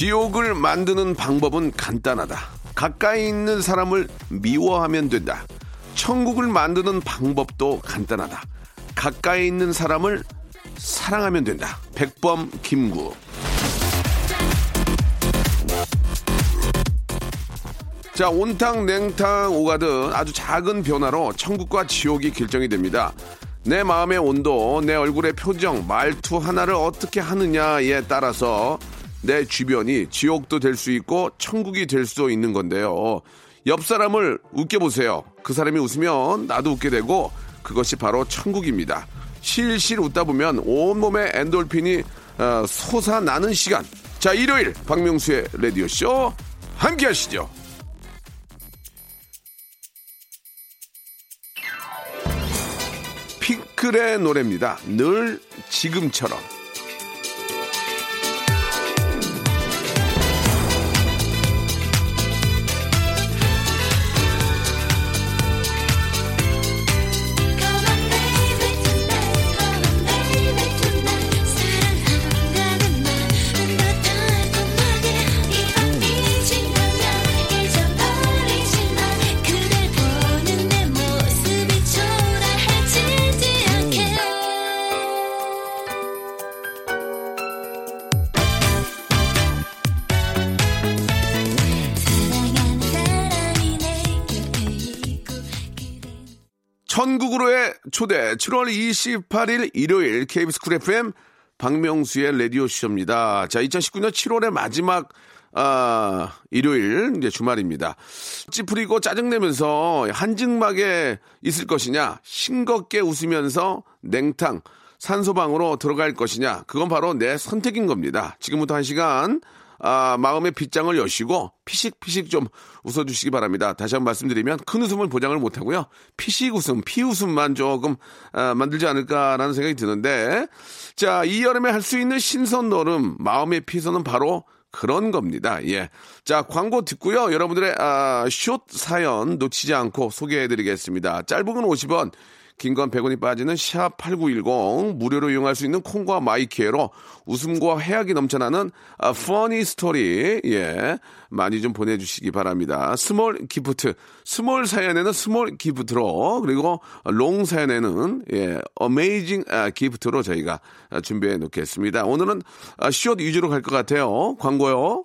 지옥을 만드는 방법은 간단하다. 가까이 있는 사람을 미워하면 된다. 천국을 만드는 방법도 간단하다. 가까이 있는 사람을 사랑하면 된다. 백범 김구. 자, 온탕, 냉탕, 오가든 아주 작은 변화로 천국과 지옥이 결정이 됩니다. 내 마음의 온도, 내 얼굴의 표정, 말투 하나를 어떻게 하느냐에 따라서 내 주변이 지옥도 될 수 있고 천국이 될 수도 있는 건데요. 옆 사람을 웃겨보세요. 그 사람이 웃으면 나도 웃게 되고 그것이 바로 천국입니다. 실실 웃다 보면 온몸에 엔돌핀이 어, 솟아나는 시간. 자, 일요일 박명수의 라디오쇼 함께 하시죠. 핑클의 노래입니다. 늘 지금처럼. 초대 7월 28일 일요일 KBS 쿨 FM 박명수의 라디오 쇼입니다. 자, 2019년 7월의 마지막 아, 일요일 이제 주말입니다. 찌푸리고 짜증내면서 한증막에 있을 것이냐, 싱겁게 웃으면서 냉탕 산소방으로 들어갈 것이냐, 그건 바로 내 선택인 겁니다. 지금부터 한 시간 아, 마음의 빗장을 여시고 피식피식 좀 웃어주시기 바랍니다. 다시 한번 말씀드리면 큰 웃음을 보장을 못하고요. 피식 웃음, 피웃음만 조금 아, 만들지 않을까라는 생각이 드는데 자, 이 여름에 할 수 있는 신선 놀음, 마음의 피서는 바로 그런 겁니다. 예. 자, 광고 듣고요. 여러분들의 아, 숏 사연 놓치지 않고 소개해 드리겠습니다. 짧은 건 50원, 긴 건 100원이 빠지는 샵 8910 무료로 이용할 수 있는 콩과 마이 K로 웃음과 해학이 넘쳐나는 아, funny story 예 많이 좀 보내주시기 바랍니다. small gift small 사연에는 small gift로 그리고 long 사연에는 예 amazing 아, gift로 저희가 아, 준비해 놓겠습니다. 오늘은 아, 숏 위주로 갈 것 같아요. 광고요.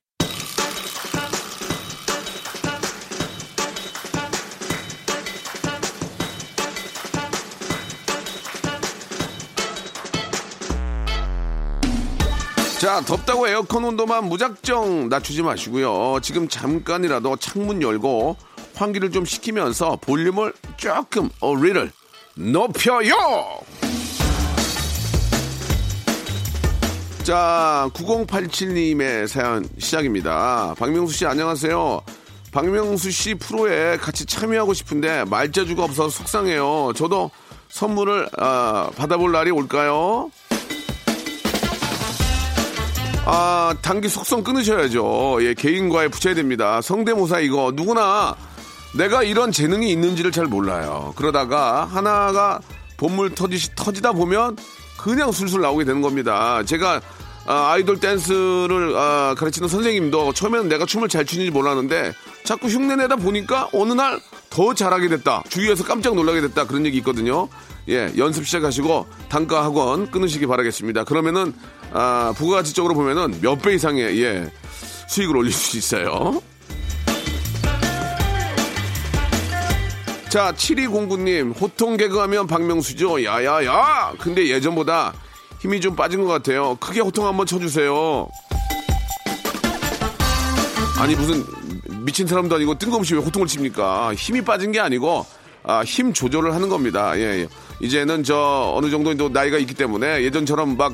자, 덥다고 에어컨 온도만 무작정 낮추지 마시고요. 지금 잠깐이라도 창문 열고 환기를 좀 시키면서 볼륨을 조금 어리를 높여요. 자, 9087님의 사연 시작입니다. 박명수 씨 안녕하세요. 박명수 씨 프로에 같이 참여하고 싶은데 말재주가 없어서 속상해요. 저도 선물을 아, 받아볼 날이 올까요? 아, 단기 속성 끊으셔야죠. 예, 개인과에 붙여야 됩니다. 성대모사 이거 누구나 내가 이런 재능이 있는지를 잘 몰라요. 그러다가 하나가 본물 터지, 터지다 보면 그냥 술술 나오게 되는 겁니다. 제가 아, 이돌 댄스를 아, 가르치는 선생님도 처음에는 내가 춤을 잘 추는지 몰랐는데 자꾸 흉내내다 보니까 어느 날 더 잘하게 됐다. 주위에서 깜짝 놀라게 됐다. 그런 얘기 있거든요. 예, 연습 시작하시고 단가 학원 끊으시기 바라겠습니다. 그러면은 아, 부가가치적으로 보면은 몇 배 이상의 예, 수익을 올릴 수 있어요. 자, 7209님, 호통 개그하면 박명수죠. 야야야! 근데 예전보다 힘이 좀 빠진 것 같아요. 크게 호통 한번 쳐주세요. 아니, 무슨 미친 사람도 아니고 뜬금없이 왜 호통을 칩니까? 힘이 빠진 게 아니고, 아, 힘 조절을 하는 겁니다. 예, 예. 이제는 저 어느 정도 또 나이가 있기 때문에 예전처럼 막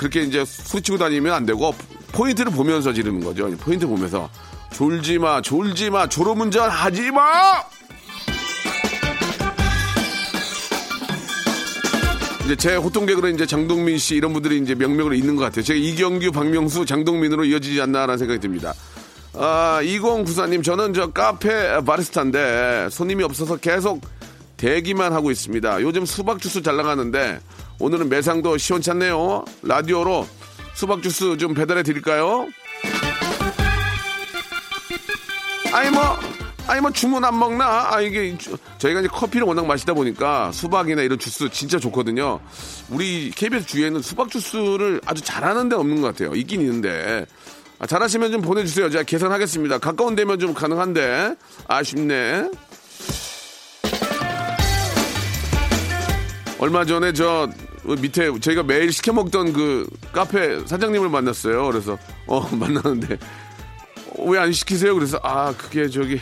그렇게 이제 소리치고 다니면 안 되고 포인트를 보면서 지르는 거죠. 포인트 보면서. 졸지 마, 졸지 마, 졸음운전 하지 마! 이제 제 호통 개그로 이제 장동민 씨 이런 분들이 이제 명명으로 있는 것 같아요. 제가 이경규, 박명수, 장동민으로 이어지지 않나라는 생각이 듭니다. 아, 2094님, 저는 저 카페 바리스타인데 손님이 없어서 계속 대기만 하고 있습니다. 요즘 수박 주스 잘 나가는데 오늘은 매상도 시원찮네요. 라디오로 수박 주스 좀 배달해 드릴까요? 아니 뭐 아니 뭐 주문 안 먹나? 아 이게 주- 저희가 이제 커피를 워낙 마시다 보니까 수박이나 이런 주스 진짜 좋거든요. 우리 KBS 주위에는 수박 주스를 아주 잘하는 데 없는 것 같아요. 있긴 있는데 아, 잘하시면 좀 보내주세요. 제가 계산하겠습니다. 가까운 데면 좀 가능한데 아쉽네. 얼마 전에 저 밑에 저희가 매일 시켜 먹던 그 카페 사장님을 만났어요. 그래서 어 만나는데 왜 안 시키세요? 그래서 아 그게 저기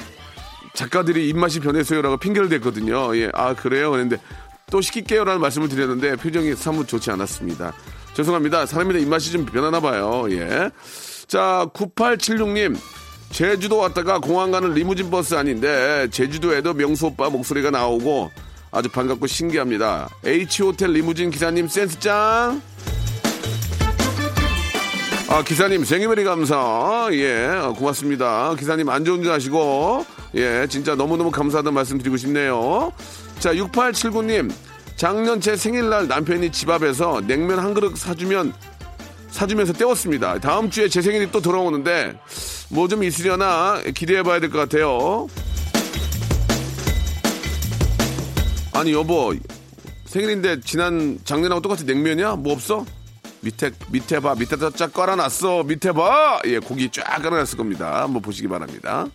작가들이 입맛이 변해서요라고 핑계를 댔거든요. 예, 아 그래요. 그랬는데 또 시킬게요라는 말씀을 드렸는데 표정이 사뭇 좋지 않았습니다. 죄송합니다. 사람마다 입맛이 좀 변하나 봐요. 예. 자, 9876님. 제주도 왔다가 공항 가는 리무진 버스 아닌데 제주도에도 명수 오빠 목소리가 나오고 아주 반갑고 신기합니다. H호텔 리무진 기사님 센스 짱. 아, 기사님 생일메리 감사. 예, 아, 고맙습니다. 기사님 안전운전 하시고, 예, 진짜 너무너무 감사하다는 말씀 드리고 싶네요. 자, 6879님. 작년 제 생일날 남편이 집 앞에서 냉면 한 그릇 사주면, 사주면서 때웠습니다. 다음 주에 제 생일이 또 돌아오는데, 뭐 좀 있으려나 기대해 봐야 될 것 같아요. 아니, 여보, 생일인데 지난 작년하고 똑같이 냉면이야? 뭐 없어? 밑에 밑에 봐. 밑에다 쫙 깔아놨어. 밑에 봐. 예 고기 쫙 깔아놨을 겁니다. 한번 보시기 바랍니다.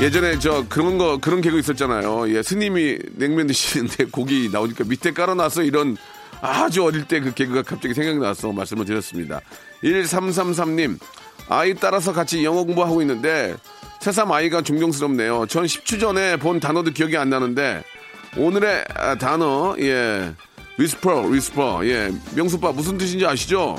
예전에 저 그런 거 그런 개그 있었잖아요. 예 스님이 냉면 드시는데 고기 나오니까 밑에 깔아놨어. 이런 아주 어릴 때 그 개그가 갑자기 생각나서 말씀을 드렸습니다. 1333님 아이 따라서 같이 영어 공부하고 있는데 새삼 아이가 존경스럽네요 전 10주 전에 본 단어도 기억이 안 나는데 오늘의 아, 단어 예 whisper whisper 예 명수빠 무슨 뜻인지 아시죠?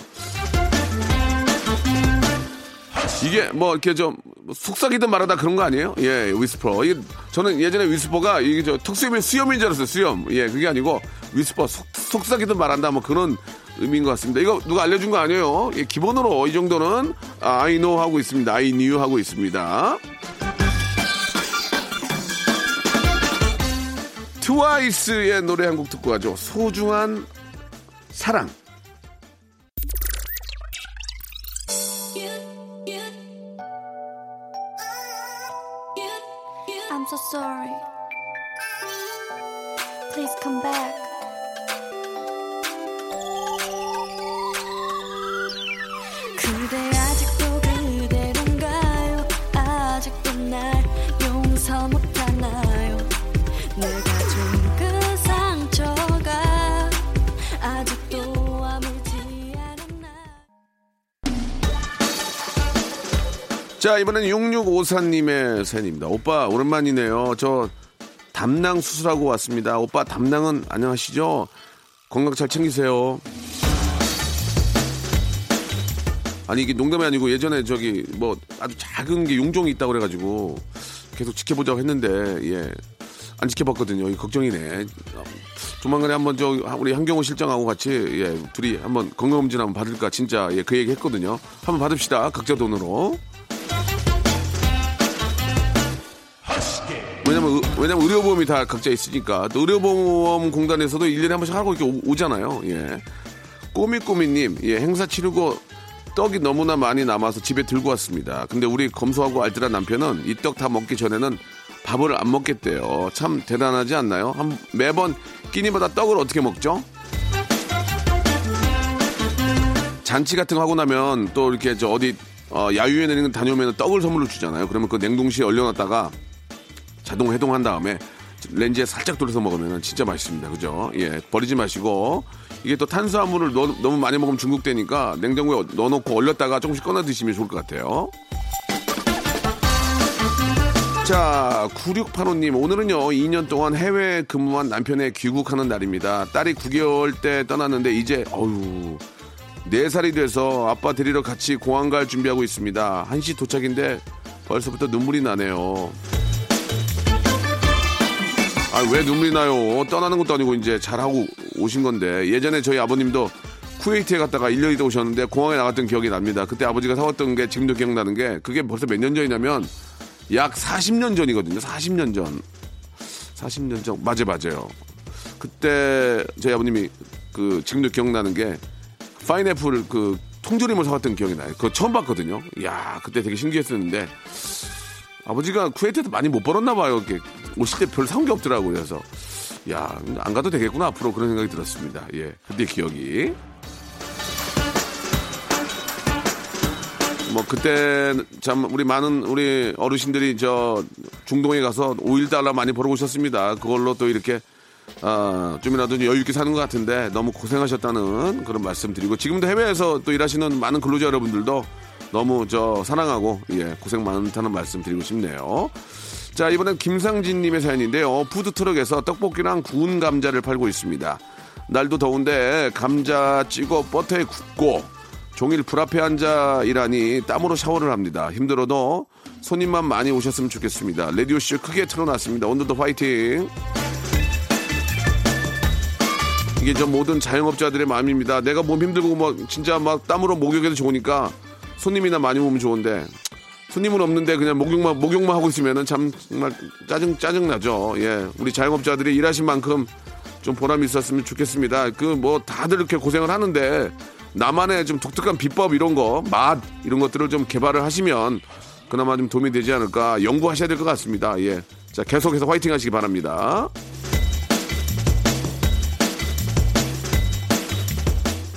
이게 뭐 이렇게 좀 속삭이든 말하다 그런 거 아니에요? 예 whisper 이게 저는 예전에 whisper가 이게 저 턱수염이 수염인 줄 알았어요 수염 예 그게 아니고 whisper 속, 속삭이든 말한다 뭐 그런 의미인 것 같습니다 이거 누가 알려준 거 아니에요? 예, 기본으로 이 정도는 아, I know 하고 있습니다 I knew 하고 있습니다 트와이스의 노래 한 곡 듣고 가죠. 소중한 사랑. I'm so sorry. Please. 자, 이번엔 6654님의 사연입니다. 오빠, 오랜만이네요. 저 담낭 수술하고 왔습니다. 오빠, 담낭은 안녕하시죠? 건강 잘 챙기세요. 아니, 이게 농담이 아니고 예전에 저기 뭐 아주 작은 게 용종이 있다고 그래가지고 계속 지켜보자고 했는데, 예. 안 지켜봤거든요. 이 걱정이네. 조만간에 한번 저 우리 한경호 실장하고 같이 예 둘이 한번 건강검진 한번 받을까 진짜 예 그 얘기 했거든요. 한번 받읍시다 각자 돈으로. 왜냐면 의- 왜냐면 의료보험이 다 각자 있으니까 또 의료보험 공단에서도 1년에 한 번씩 하고 이렇게 오- 오잖아요. 예. 꼬미꼬미님 예 행사 치르고 떡이 너무나 많이 남아서 집에 들고 왔습니다. 근데 우리 검소하고 알뜰한 남편은 이 떡 다 먹기 전에는 밥을 안 먹겠대요. 참 대단하지 않나요? 한 매번 끼니마다 떡을 어떻게 먹죠? 잔치 같은 거 하고 나면 또 이렇게 저 어디 어, 야유회 다녀오면 떡을 선물로 주잖아요. 그러면 그 냉동실에 얼려놨다가 자동 해동한 다음에 렌즈에 살짝 돌려서 먹으면 진짜 맛있습니다. 그죠? 예, 버리지 마시고 이게 또 탄수화물을 넣- 너무 많이 먹으면 중독되니까 냉장고에 넣어놓고 얼렸다가 조금씩 꺼내 드시면 좋을 것 같아요. 자, 9685님, 오늘은요, 2년 동안 해외 근무한 남편의 귀국하는 날입니다. 딸이 9개월 때 떠났는데, 이제, 어휴, 4살이 돼서 아빠 데리러 같이 공항 갈 준비하고 있습니다. 1시 도착인데 벌써부터 눈물이 나네요. 아, 왜 눈물이 나요? 떠나는 것도 아니고 이제 잘하고 오신 건데. 예전에 저희 아버님도 쿠웨이트에 갔다가 1년 있다 오셨는데 공항에 나갔던 기억이 납니다. 그때 아버지가 사왔던 게 지금도 기억나는 게 그게 벌써 몇 년 전이냐면 약 40년 전이거든요. 40년 전. 40년 전. 맞아요, 맞아요. 그때 저희 아버님이 그 지금도 기억나는 게 파인애플 그 통조림을 사왔던 기억이 나요. 그거 처음 봤거든요. 야 그때 되게 신기했었는데 아버지가 쿠웨이트에서 많이 못 벌었나 봐요. 이렇게 오실 때 별 사온 게 없더라고요. 그래서 야 안 가도 되겠구나 앞으로 그런 생각이 들었습니다. 예, 그때 기억이. 뭐 그때 참 우리 많은 우리 어르신들이 저 중동에 가서 오일 달러 많이 벌어 오셨습니다. 그걸로 또 이렇게 아, 좀이라도 여유 있게 사는 것 같은데 너무 고생하셨다는 그런 말씀 드리고 지금도 해외에서 또 일하시는 많은 근로자 여러분들도 너무 저 사랑하고 예, 고생 많다는 말씀 드리고 싶네요. 자, 이번엔 김상진 님의 사연인데요. 푸드 트럭에서 떡볶이랑 구운 감자를 팔고 있습니다. 날도 더운데 감자 찍어 버터에 굽고 종일 불 앞에 앉아 일하니 땀으로 샤워를 합니다. 힘들어도 손님만 많이 오셨으면 좋겠습니다. 라디오 쇼 크게 틀어놨습니다. 오늘도 파이팅! 이게 저 모든 자영업자들의 마음입니다. 내가 몸 힘들고 뭐 진짜 막 땀으로 목욕해도 좋으니까 손님이나 많이 오면 좋은데 손님은 없는데 그냥 목욕만 목욕만 하고 있으면은 참 정말 짜증 짜증 나죠. 예, 우리 자영업자들이 일하신 만큼 좀 보람이 있었으면 좋겠습니다. 그 뭐 다들 이렇게 고생을 하는데 나만의 좀 독특한 비법 이런 거, 맛 이런 것들을 좀 개발을 하시면 그나마 좀 도움이 되지 않을까 연구하셔야 될 것 같습니다. 예, 자 계속해서 화이팅 하시기 바랍니다.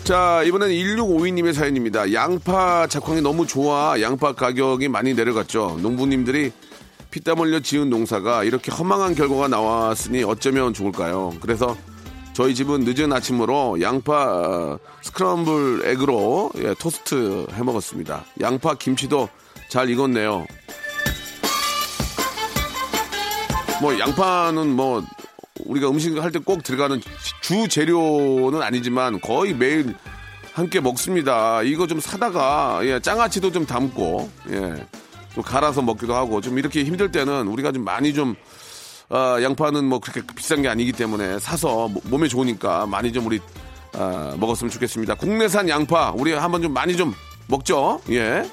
자, 이번엔 1652님의 사연입니다. 양파 작황이 너무 좋아 양파 가격이 많이 내려갔죠. 농부님들이 피땀 흘려 지은 농사가 이렇게 허망한 결과가 나왔으니 어쩌면 좋을까요? 그래서 저희 집은 늦은 아침으로 양파 어, scramble egg로 예, 토스트 해 먹었습니다. 양파 김치도 잘 익었네요. 뭐 양파는 뭐 우리가 음식 할 때 꼭 들어가는 주 재료는 아니지만 거의 매일 함께 먹습니다. 이거 좀 사다가 예, 장아찌도 좀 담고 예, 좀 갈아서 먹기도 하고 좀 이렇게 힘들 때는 우리가 좀 많이 좀 아, 양파는 뭐 그렇게 비싼 게 아니기 때문에 사서 모- 몸에 좋으니까 많이 좀 우리 아, 먹었으면 좋겠습니다. 국내산 양파 우리 한번 좀 많이 좀 먹죠. 예.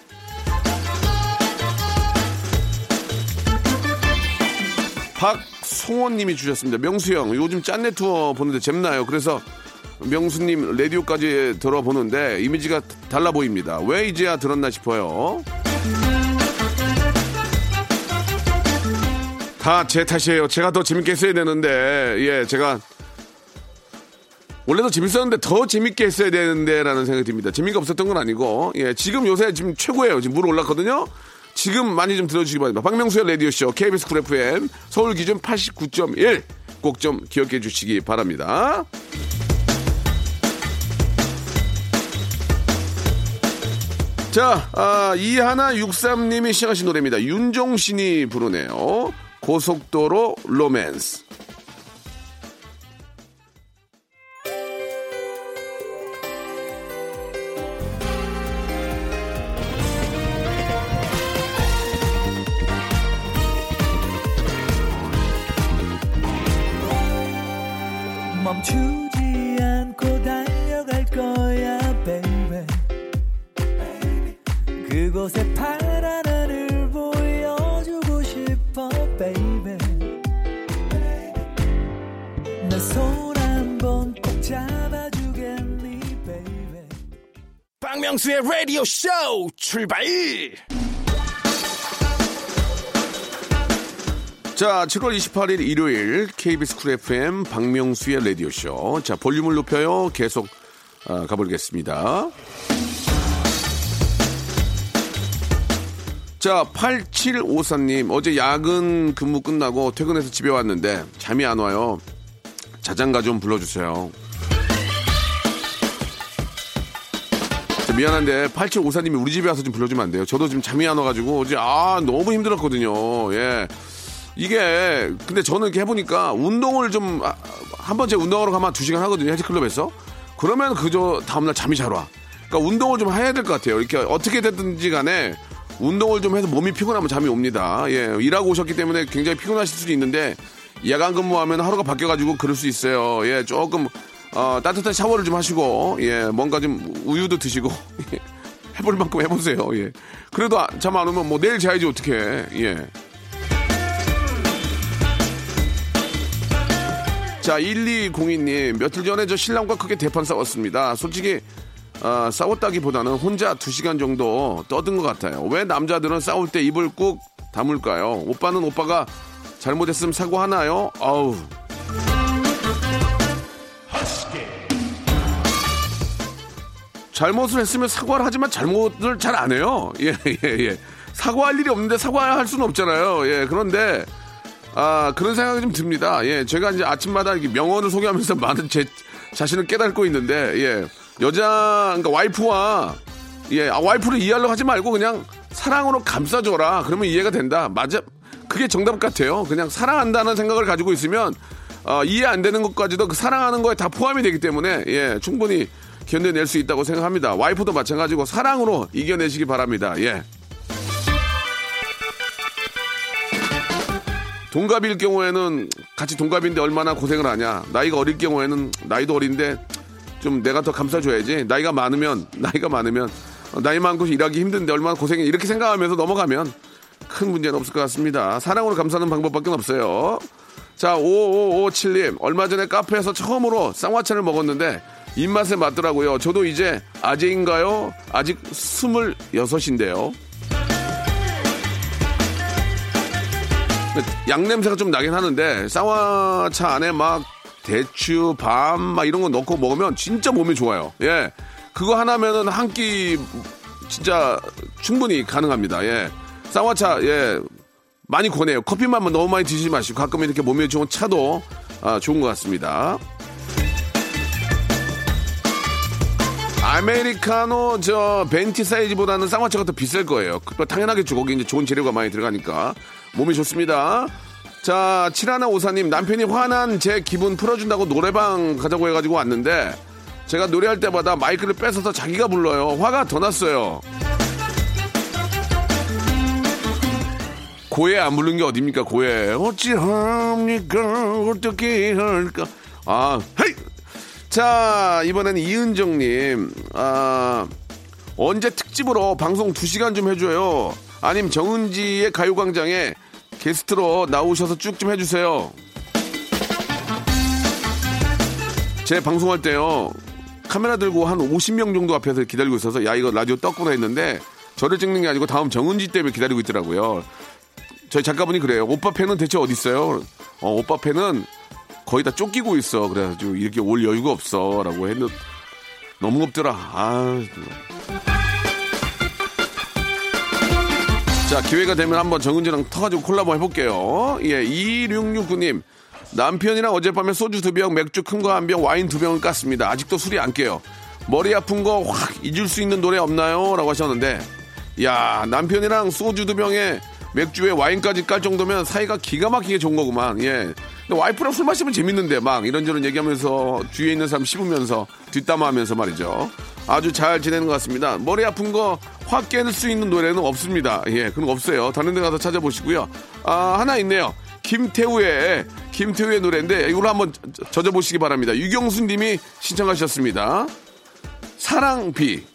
박 송원님이 주셨습니다. 명수 형, 요즘 짠내 투어 보는데 잼나요. 그래서 명수님 라디오까지 들어보는데 이미지가 달라 보입니다. 왜 이제야 들었나 싶어요. 다 제 탓이에요. 제가 더 재밌게 했어야 되는데, 예, 제가 원래도 재밌었는데 더 재밌게 했어야 되는데라는 생각이 듭니다. 재미가 없었던 건 아니고, 예, 지금 요새 지금 최고예요. 지금 물 올랐거든요. 지금 많이 좀 들어주시기 바랍니다. 박명수의 라디오쇼, KBS 쿨 FM, 서울 기준 89.1. 꼭 좀 기억해 주시기 바랍니다. 자, 아, 이하나 63님이 신청하신 노래입니다. 윤종신이 부르네요. 고속도로 로맨스. 멈추지 않고 달려갈 거야 baby. 그곳에 파란 하늘 보여주고 싶어 baby. 내손 한번 꼭 잡아주겠니 baby? 박명수의 라디오 쇼 출발! 자, 7월 28일 일요일 KBS 쿨 FM 박명수의 라디오쇼. 자, 볼륨을 높여요. 계속 아, 가보겠습니다. 자, 8754님, 어제 야근 근무 끝나고 퇴근해서 집에 왔는데 잠이 안 와요. 자장가 좀 불러주세요. 자, 미안한데 8754님이 우리 집에 와서 좀 불러주면 안 돼요? 저도 지금 잠이 안 와가지고 어제 아 너무 힘들었거든요. 예. 이게 근데 저는 이렇게 해보니까 운동을 좀 한 번째 운동하러 가면 두 시간 하거든요 헬스클럽에서 그러면 그저 다음날 잠이 잘 와. 그러니까 운동을 좀 해야 될 것 같아요. 이렇게 어떻게 됐든지 간에 운동을 좀 해서 몸이 피곤하면 잠이 옵니다. 예, 일하고 오셨기 때문에 굉장히 피곤하실 수도 있는데 야간 근무하면 하루가 바뀌어가지고 그럴 수 있어요. 예, 조금 어, 따뜻한 샤워를 좀 하시고 예, 뭔가 좀 우유도 드시고 해볼 만큼 해보세요. 예, 그래도 잠 안 오면 뭐 내일 자야지 어떻게? 예. 자, 1202님, 며칠 전에 저 신랑과 크게 대판 싸웠습니다. 솔직히, 아, 싸웠다기보다는 혼자 2시간 정도 떠든 것 같아요. 왜 남자들은 싸울 때 입을 꾹 다물까요? 오빠는 오빠가 잘못했으면 사과하나요? 아우. 잘못을 했으면 사과를 하지만 잘못을 잘 안 해요. 예, 예, 예. 사과할 일이 없는데 사과할 수는 없잖아요. 예, 그런데 아, 그런 생각이 좀 듭니다. 예, 제가 이제 아침마다 명언을 소개하면서 많은 제 자신을 깨닫고 있는데, 예, 여자, 그러니까 와이프와, 예, 아, 와이프를 이해하려고 하지 말고 그냥 사랑으로 감싸줘라. 그러면 이해가 된다. 맞아. 그게 정답 같아요. 그냥 사랑한다는 생각을 가지고 있으면, 어, 이해 안 되는 것까지도 그 사랑하는 거에 다 포함이 되기 때문에, 예, 충분히 견뎌낼 수 있다고 생각합니다. 와이프도 마찬가지고 사랑으로 이겨내시기 바랍니다. 예. 동갑일 경우에는 같이 동갑인데 얼마나 고생을 하냐. 나이가 어릴 경우에는 나이도 어린데 좀 내가 더 감싸줘야지. 나이가 많으면 나이가 많으면 어, 나이 많고 일하기 힘든데 얼마나 고생해. 이렇게 생각하면서 넘어가면 큰 문제는 없을 것 같습니다. 사랑으로 감싸는 방법밖에 없어요. 자, 5557님. 얼마 전에 카페에서 처음으로 쌍화차를 먹었는데 입맛에 맞더라고요. 저도 이제 아재인가요? 아직 26인데요. 양 냄새가 좀 나긴 하는데 쌍화차 안에 막 대추, 밤, 막 이런 거 넣고 먹으면 진짜 몸에 좋아요. 예. 그거 하나면은 한 끼 진짜 충분히 가능합니다. 예. 쌍화차, 예. 많이 권해요. 커피만 너무 많이 드시지 마시고 가끔 이렇게 몸에 좋은 차도 아, 좋은 것 같습니다. 아메리카노 저 벤티 사이즈보다는 쌍화차가 더 비쌀 거예요. 그, 당연하겠죠. 거기 이제 좋은 재료가 많이 들어가니까 몸이 좋습니다. 자, 칠하나 오사님 남편이 화난 제 기분 풀어준다고 노래방 가자고 해가지고 왔는데 제가 노래할 때마다 마이크를 뺏어서 자기가 불러요. 화가 더 났어요. 고해 안 부른 게 어딥니까 고해 어찌합니까 어떻게 할까 아 헤이 자 이번에는 이은정님 아 언제 특집으로 방송 2시간 좀 해줘요 아님 정은지의 가요광장에 게스트로 나오셔서 쭉 좀 해주세요 제 방송할 때요 카메라 들고 한 50명 정도 앞에서 기다리고 있어서 야 이거 라디오 떴구나 했는데 저를 찍는 게 아니고 다음 정은지 때문에 기다리고 있더라고요 저희 작가분이 그래요. 오빠 팬은 대체 어디 있어요? 어, 오빠 팬은 거의 다 쫓기고 있어. 그래가지고 이렇게 올 여유가 없어라고 했는데 너무 없더라. 아. 자 기회가 되면 한번 정은지랑 터가지고 콜라보 해볼게요. 예, 2669님 남편이랑 어젯밤에 소주 두 병, 맥주 큰 거 한 병, 와인 두 병을 깠습니다. 아직도 술이 안 깨요. 머리 아픈 거 확 잊을 수 있는 노래 없나요? 라고 하셨는데 야 남편이랑 소주 두 병에 맥주에 와인까지 깔 정도면 사이가 기가 막히게 좋은 거구만. 예. 근데 와이프랑 술 마시면 재밌는데 막 이런저런 얘기하면서 주위에 있는 사람 씹으면서 뒷담화하면서 말이죠. 아주 잘 지내는 것 같습니다. 머리 아픈 거 확 깰 수 있는 노래는 없습니다. 예, 그런 거 없어요. 다른 데 가서 찾아보시고요. 아, 하나 있네요. 김태우의, 김태우의 노래인데 이걸로 한번 젖어보시기 바랍니다. 유경수 님이 신청하셨습니다. 사랑비.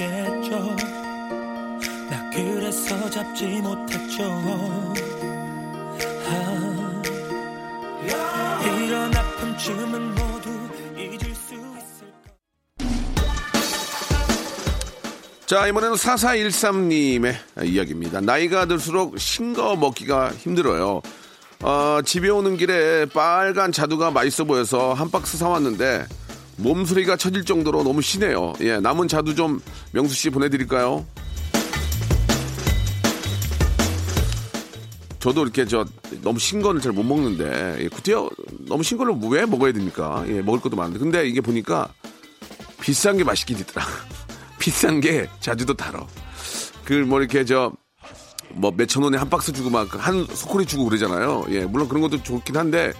적 있겠죠 나 그래서 잡지 못했죠 아, 이런 아픔쯤은 모두 잊을 수 있을까 자, 이번에는 4413님의 이야기입니다. 나이가 들수록 싱거 먹기가 힘들어요. 어, 집에 오는 길에 빨간 자두가 맛있어 보여서 한 박스 사왔는데 몸소리가 쳐질 정도로 너무 시네요. 예, 남은 자두 좀 명수 씨 보내드릴까요? 저도 이렇게 저 너무 신 거를 잘 못 먹는데 예, 구태여 너무 신 거를 왜 먹어야 됩니까? 예, 먹을 것도 많은데 근데 이게 보니까 비싼 게 맛있긴 있더라. 비싼 게 자주도 달어. 그 뭐 이렇게 저 뭐 몇천 원에 한 박스 주고 막 한 소쿠리 주고 그러잖아요. 예, 물론 그런 것도 좋긴 한데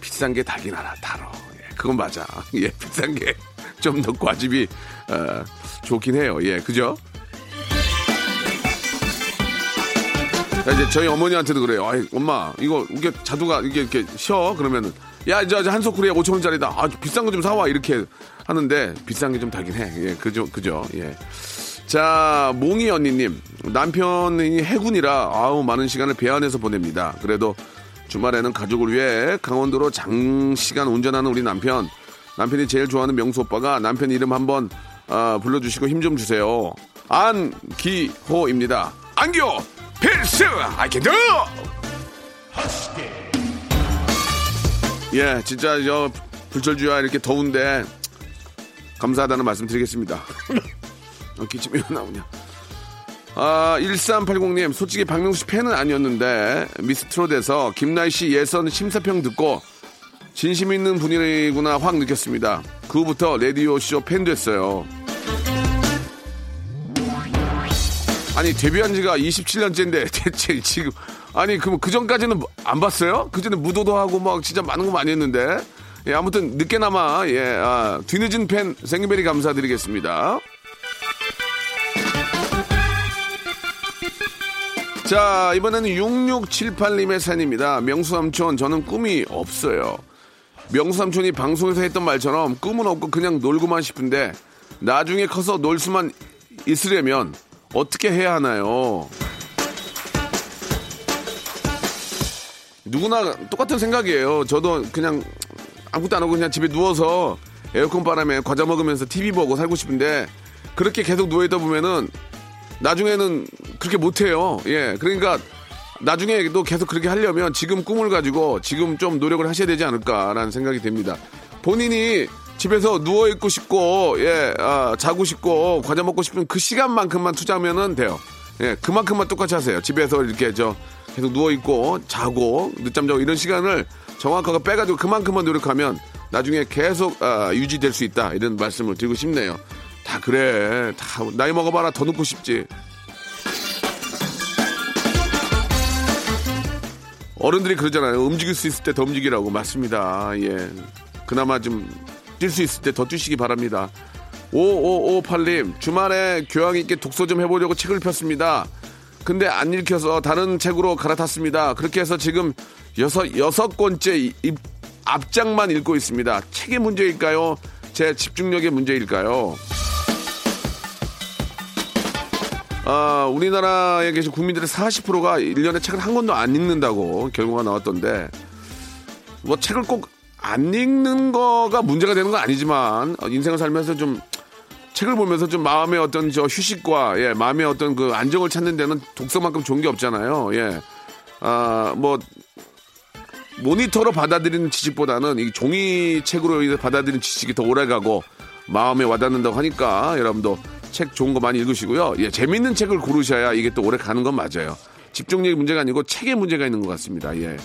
비싼 게 달긴 하나 달어. 예, 그건 맞아. 예, 비싼 게 좀 더 과즙이 어, 좋긴 해요. 예, 그죠? 자, 이제 저희 어머니한테도 그래요. 아이, 엄마, 이거, 이게 자두가, 이게 이렇게 쉬어? 그러면은, 야, 저, 저한 소쿠리에 5천원짜리다. 아, 비싼 거 좀 사와. 이렇게 하는데, 비싼 게 좀 달긴 해. 예, 그죠, 그죠, 예. 자, 몽이 언니님. 남편이 해군이라, 아우, 많은 시간을 배 안에서 보냅니다. 그래도 주말에는 가족을 위해 강원도로 장시간 운전하는 우리 남편. 남편이 제일 좋아하는 명수 오빠가 남편 이름 한번 아, 불러주시고 힘 좀 주세요. 안기호입니다. 안기호! can do! 예, 진짜 저 불철주야 이렇게 더운데 감사하다는 말씀 드리겠습니다. 어, 기침이 왜 나오냐. 아, 1380님, 솔직히 박명수 씨 팬은 아니었는데, 미스트롯에서 김나희 씨 예선 심사평 듣고, 진심 있는 분이구나 확 느꼈습니다. 그 후부터 라디오쇼 팬 됐어요. 아니, 데뷔한 지가 27년째인데, 대체 지금, 아니, 그럼 그 전까지는 안 봤어요? 그 전에 무도도 하고 막 진짜 많은 거 많이 했는데, 예, 아무튼 늦게나마, 예, 아, 뒤늦은 팬 생일베리 감사드리겠습니다. 자, 이번에는 6678님의 사연입니다. 명수삼촌, 저는 꿈이 없어요. 명수삼촌이 방송에서 했던 말처럼 꿈은 없고 그냥 놀고만 싶은데 나중에 커서 놀 수만 있으려면 어떻게 해야 하나요? 누구나 똑같은 생각이에요. 저도 그냥 아무것도 안 하고 그냥 집에 누워서 에어컨 바람에 과자 먹으면서 TV 보고 살고 싶은데 그렇게 계속 누워있다 보면은 나중에는 그렇게 못해요. 예. 그러니까 나중에도 계속 그렇게 하려면 지금 꿈을 가지고 지금 좀 노력을 하셔야 되지 않을까라는 생각이 듭니다. 본인이 집에서 누워 있고 싶고, 예, 아, 자고 싶고, 과자 먹고 싶은 그 시간만큼만 투자하면은 돼요. 예, 그만큼만 똑같이 하세요. 집에서 이렇게 저 계속 누워 있고, 자고, 늦잠 자고 이런 시간을 정확하게 빼가지고 그만큼만 노력하면 나중에 계속 아, 유지될 수 있다. 이런 말씀을 드리고 싶네요. 다 그래. 다 나이 먹어봐라 더 눕고 싶지. 어른들이 그러잖아요. 움직일 수 있을 때 더 움직이라고. 맞습니다. 예. 그나마 좀 뛸 수 있을 때 더 뛰시기 바랍니다. 5558님, 주말에 교양 있게 독서 좀 해보려고 책을 폈습니다. 근데 안 읽혀서 다른 책으로 갈아탔습니다. 그렇게 해서 지금 여섯, 여섯 권째 이- 이- 앞장만 읽고 있습니다. 책의 문제일까요? 제 집중력의 문제일까요? 아, 우리나라에 계신 국민들의 40%가 1년에 책을 한 권도 안 읽는다고 결과가 나왔던데, 뭐 책을 꼭 안 읽는 거가 문제가 되는 건 아니지만, 어, 인생을 살면서 좀 책을 보면서 좀 마음의 어떤 저 휴식과, 예, 마음의 어떤 그 안정을 찾는 데는 독서만큼 좋은 게 없잖아요. 예. 아, 뭐, 모니터로 받아들이는 지식보다는 이 종이 책으로 인해 받아들이는 지식이 더 오래 가고 마음에 와닿는다고 하니까 여러분도 책 좋은 거 많이 읽으시고요. 예, 재밌는 책을 고르셔야 이게 또 오래 가는 건 맞아요. 집중력이 문제가 아니고 책에 문제가 있는 것 같습니다. 예.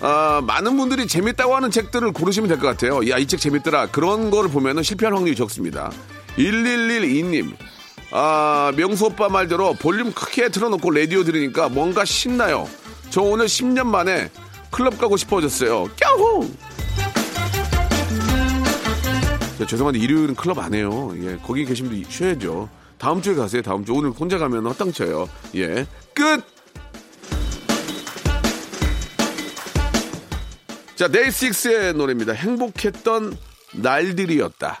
아, 많은 분들이 재밌다고 하는 책들을 고르시면 될 것 같아요. 야, 이 책 재밌더라. 그런 거를 보면은 실패할 확률이 적습니다. 1112님. 아, 명수 오빠 말대로 볼륨 크게 틀어놓고 라디오 들으니까 뭔가 신나요. 저 오늘 10년 만에 클럽 가고 싶어졌어요. 꺄호! 자, 죄송한데 일요일은 클럽 안 해요. 예, 거기 계신 분들 쉬어야죠. 다음 주에 가세요. 다음 주 오늘 혼자 가면 헛땅쳐요. 예, 끝. 자, 데이식스의 노래입니다. 행복했던 날들이었다.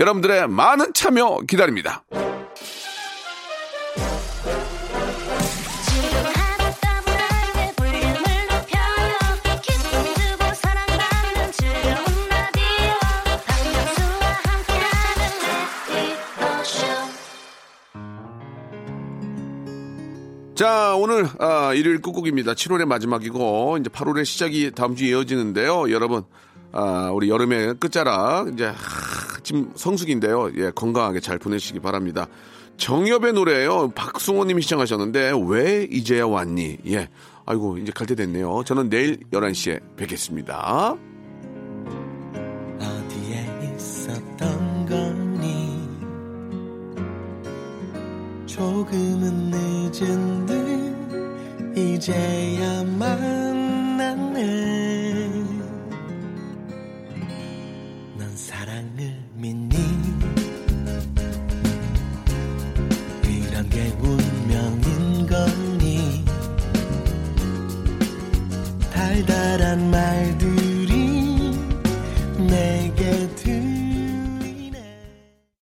여러분들의 많은 참여 기다립니다. 자, 오늘 아, 일요일 끝곡입니다. 7월의 마지막이고 이제 8월의 시작이 다음 주에 이어지는데요. 여러분, 아, 우리 여름의 끝자락 이제 하, 지금 성수기인데요. 예, 건강하게 잘 보내시기 바랍니다. 정엽의 노래예요. 박승호님이 시청하셨는데 왜 이제야 왔니? 예, 아이고 이제 갈 때 됐네요. 저는 내일 11시에 뵙겠습니다. 어디에 있었던 거니 조금은 늦은 듯 이제야 만났네 달달한